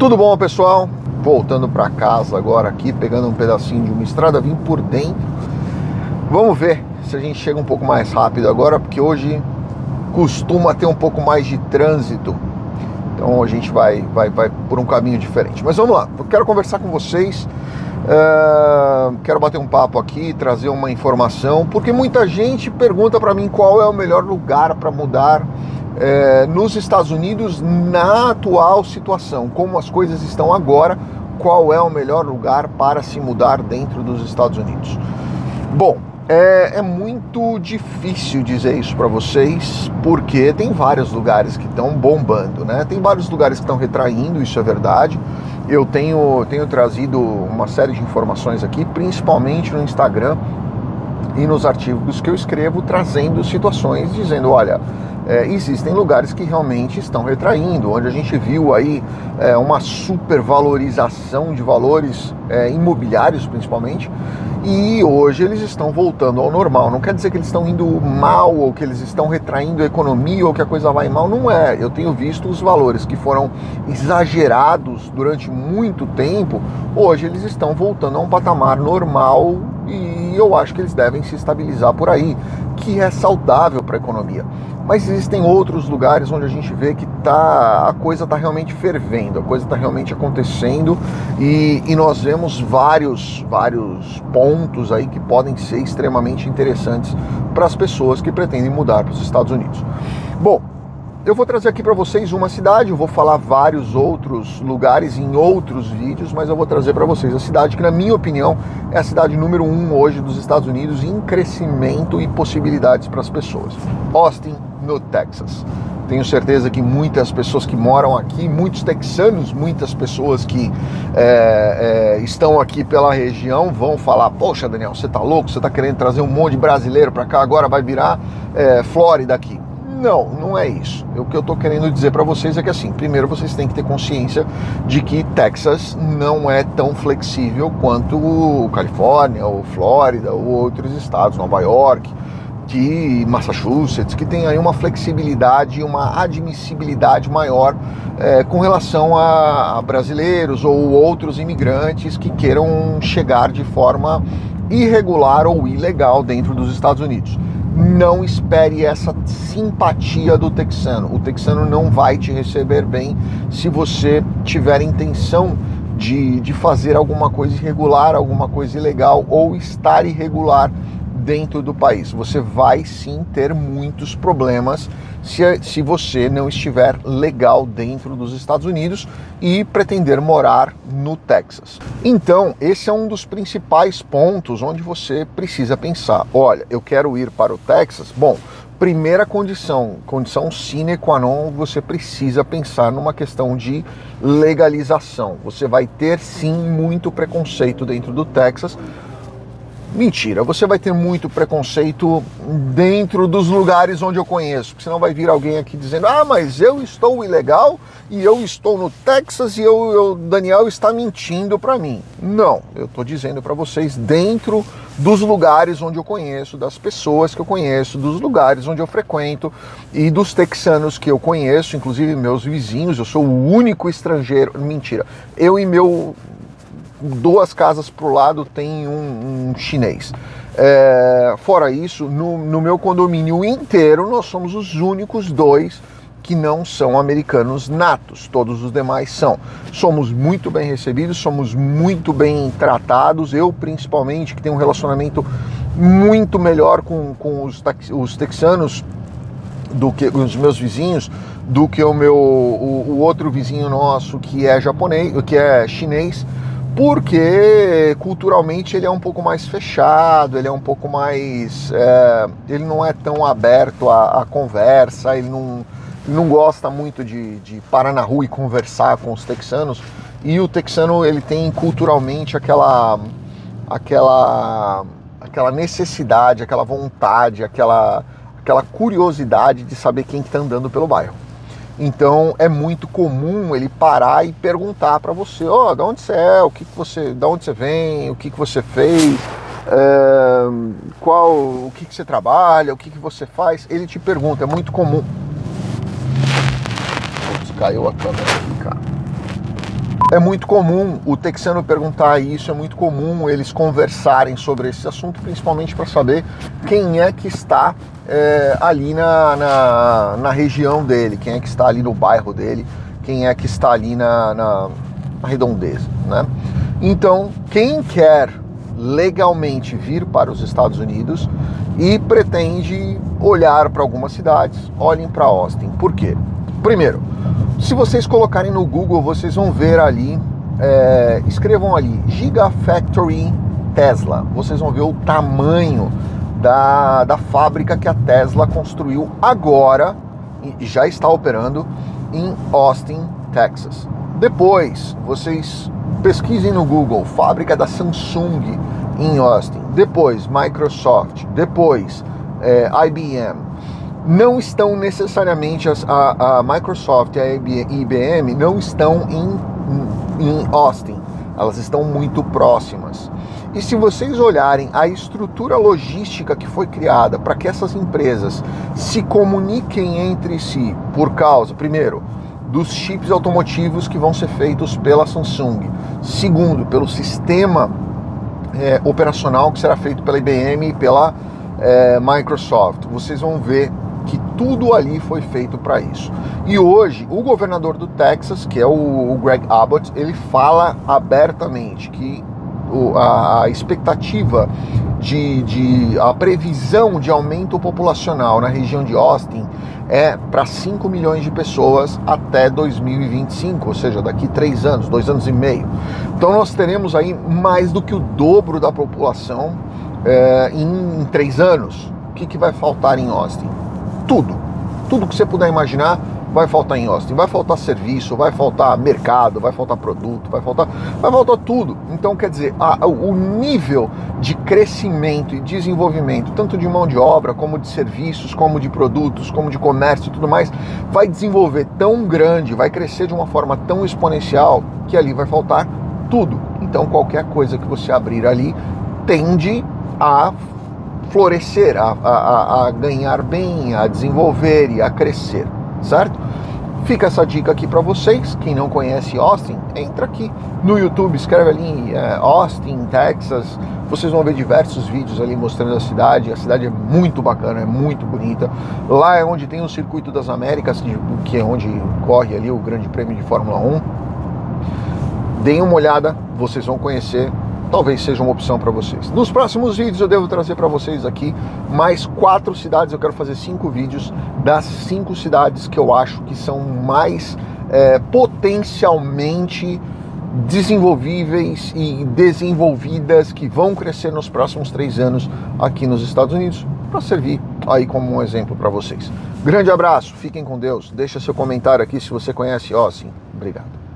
Tudo bom, pessoal? Voltando para casa agora aqui, pegando um pedacinho de uma estrada, vim por dentro. Vamos ver se a gente chega um pouco mais rápido agora, porque hoje costuma ter um pouco mais de trânsito. Então a gente vai, vai, vai por um caminho diferente. Mas vamos lá, eu quero conversar com vocês. Uh, quero bater um papo aqui, trazer uma informação, porque muita gente pergunta para mim qual é o melhor lugar para mudar é, nos Estados Unidos na atual situação, como as coisas estão agora, qual é o melhor lugar para se mudar dentro dos Estados Unidos? Bom, é, é muito difícil dizer isso para vocês, porque tem vários lugares que estão bombando, né? Tem vários lugares que estão retraindo, isso é verdade. Eu tenho, tenho trazido uma série de informações aqui, principalmente no Instagram e nos artigos que eu escrevo, trazendo situações dizendo: olha, é, existem lugares que realmente estão retraindo, onde a gente viu aí é, uma supervalorização de valores é, imobiliários principalmente, e hoje eles estão voltando ao normal. Não quer dizer que eles estão indo mal ou que eles estão retraindo a economia ou que a coisa vai mal, não é. Eu tenho visto os valores que foram exagerados durante muito tempo, hoje eles estão voltando a um patamar normal e eu acho que eles devem se estabilizar por aí, que é saudável para a economia. Mas existem outros lugares onde a gente vê que tá, a coisa está realmente fervendo, a coisa está realmente acontecendo e, e nós vemos vários, vários pontos aí que podem ser extremamente interessantes para as pessoas que pretendem mudar para os Estados Unidos. Bom, eu vou trazer aqui para vocês uma cidade, eu vou falar vários outros lugares em outros vídeos, mas eu vou trazer para vocês a cidade que, na minha opinião, é a cidade número um hoje dos Estados Unidos em crescimento e possibilidades para as pessoas. Austin, no Texas. Tenho certeza que muitas pessoas que moram aqui, muitos texanos, muitas pessoas que é, é, estão aqui pela região vão falar: Poxa, Daniel, você tá louco? Você tá querendo trazer um monte de brasileiro para cá, agora vai virar é, Flórida aqui. Não, não é isso. O que eu estou querendo dizer para vocês é que assim, primeiro vocês têm que ter consciência de que Texas não é tão flexível quanto Califórnia ou Flórida ou outros estados, Nova York, que Massachusetts, que tem aí uma flexibilidade, uma admissibilidade maior é, com relação a, a brasileiros ou outros imigrantes que queiram chegar de forma irregular ou ilegal dentro dos Estados Unidos não espere essa simpatia do texano. O texano não vai te receber bem se você tiver intenção de, de fazer alguma coisa irregular, alguma coisa ilegal ou estar irregular dentro do país. Você vai sim ter muitos problemas se, se você não estiver legal dentro dos Estados Unidos e pretender morar no Texas. Então, esse é um dos principais pontos onde você precisa pensar: olha, eu quero ir para o Texas. Bom, primeira condição, condição sine qua non, você precisa pensar numa questão de legalização. Você vai ter sim muito preconceito dentro do Texas Mentira, você vai ter muito preconceito dentro dos lugares onde eu conheço, porque senão vai vir alguém aqui dizendo: ah, mas eu estou ilegal e eu estou no Texas e eu Daniel está mentindo para mim. Não, eu estou dizendo para vocês dentro dos lugares onde eu conheço, das pessoas que eu conheço, dos lugares onde eu frequento e dos texanos que eu conheço, inclusive meus vizinhos. Eu sou o único estrangeiro. Mentira, eu e meu duas casas para o lado tem um, um chinês. É, fora isso, no, no meu condomínio inteiro, nós somos os únicos dois que não são americanos natos, todos os demais são. Somos muito bem recebidos, somos muito bem tratados, eu principalmente, que tenho um relacionamento muito melhor com, com os, os texanos do que os meus vizinhos do que o meu o, o outro vizinho nosso que é japonês, que é chinês porque culturalmente ele é um pouco mais fechado, ele é um pouco mais. É, ele não é tão aberto à, à conversa, ele não, não gosta muito de, de parar na rua e conversar com os texanos. E o texano ele tem culturalmente aquela, aquela, aquela necessidade, aquela vontade, aquela, aquela curiosidade de saber quem está andando pelo bairro. Então é muito comum ele parar e perguntar para você, ó, oh, de onde você é, o que, que você, de onde você vem, o que, que você fez, qual, o que, que você trabalha, o que, que você faz. Ele te pergunta, é muito comum. Putz, caiu a câmera aqui, cara. É muito comum o texano perguntar isso, é muito comum eles conversarem sobre esse assunto, principalmente para saber quem é que está é, ali na, na, na, região dele, quem é que está ali no bairro dele, quem é que está ali na, na, redondeza. Né? Então, quem quer legalmente vir para os Estados Unidos e pretende olhar para algumas cidades, olhem para Austin. Por quê? Primeiro, se vocês colocarem no Google, vocês vão ver ali, é, escrevam ali Gigafactory Tesla. Vocês vão ver o tamanho da, da fábrica que a Tesla construiu agora e já está operando em Austin, Texas. Depois, vocês pesquisem no Google fábrica da Samsung em Austin. Depois, Microsoft. Depois, é, IBM não estão necessariamente a, a Microsoft e a IBM não estão em, em Austin, elas estão muito próximas. E se vocês olharem a estrutura logística que foi criada para que essas empresas se comuniquem entre si, por causa, primeiro, dos chips automotivos que vão ser feitos pela Samsung, segundo, pelo sistema é, operacional que será feito pela IBM e pela é, Microsoft, vocês vão ver tudo ali foi feito para isso. E hoje, o governador do Texas, que é o, Greg Abbott, ele fala abertamente que a, expectativa de, de, a previsão de aumento populacional na região de Austin é para 5 milhões de pessoas até 2025, ou seja, daqui três anos, dois anos e meio. Então nós teremos aí mais do que o dobro da população é, em três anos. O que, que vai faltar em Austin? Tudo. Tudo que você puder imaginar vai faltar em Austin. Vai faltar serviço, vai faltar mercado, vai faltar produto, vai faltar, vai faltar tudo. Então, quer dizer, a, o nível de crescimento e desenvolvimento, tanto de mão de obra, como de serviços, como de produtos, como de comércio e tudo mais, vai desenvolver tão grande, vai crescer de uma forma tão exponencial que ali vai faltar tudo. Então, qualquer coisa que você abrir ali tende a florescer, a, a, a ganhar bem, a desenvolver e a crescer, certo? Fica essa dica aqui para vocês. Quem não conhece Austin, entra aqui no YouTube, escreve ali é, Austin, Texas. Vocês vão ver diversos vídeos ali mostrando a cidade. A cidade é muito bacana, é muito bonita. Lá é onde tem o Circuito das Américas, que é onde corre ali o Grande Prêmio de Fórmula 1. Deem uma olhada, vocês vão conhecer talvez seja uma opção para vocês. Nos próximos vídeos eu devo trazer para vocês aqui mais quatro cidades. Eu quero fazer cinco vídeos das cinco cidades que eu acho que são mais é, potencialmente desenvolvíveis e desenvolvidas que vão crescer nos próximos três anos aqui nos Estados Unidos para servir aí como um exemplo para vocês. Grande abraço, fiquem com Deus. Deixa seu comentário aqui se você conhece Ó, sim, Obrigado.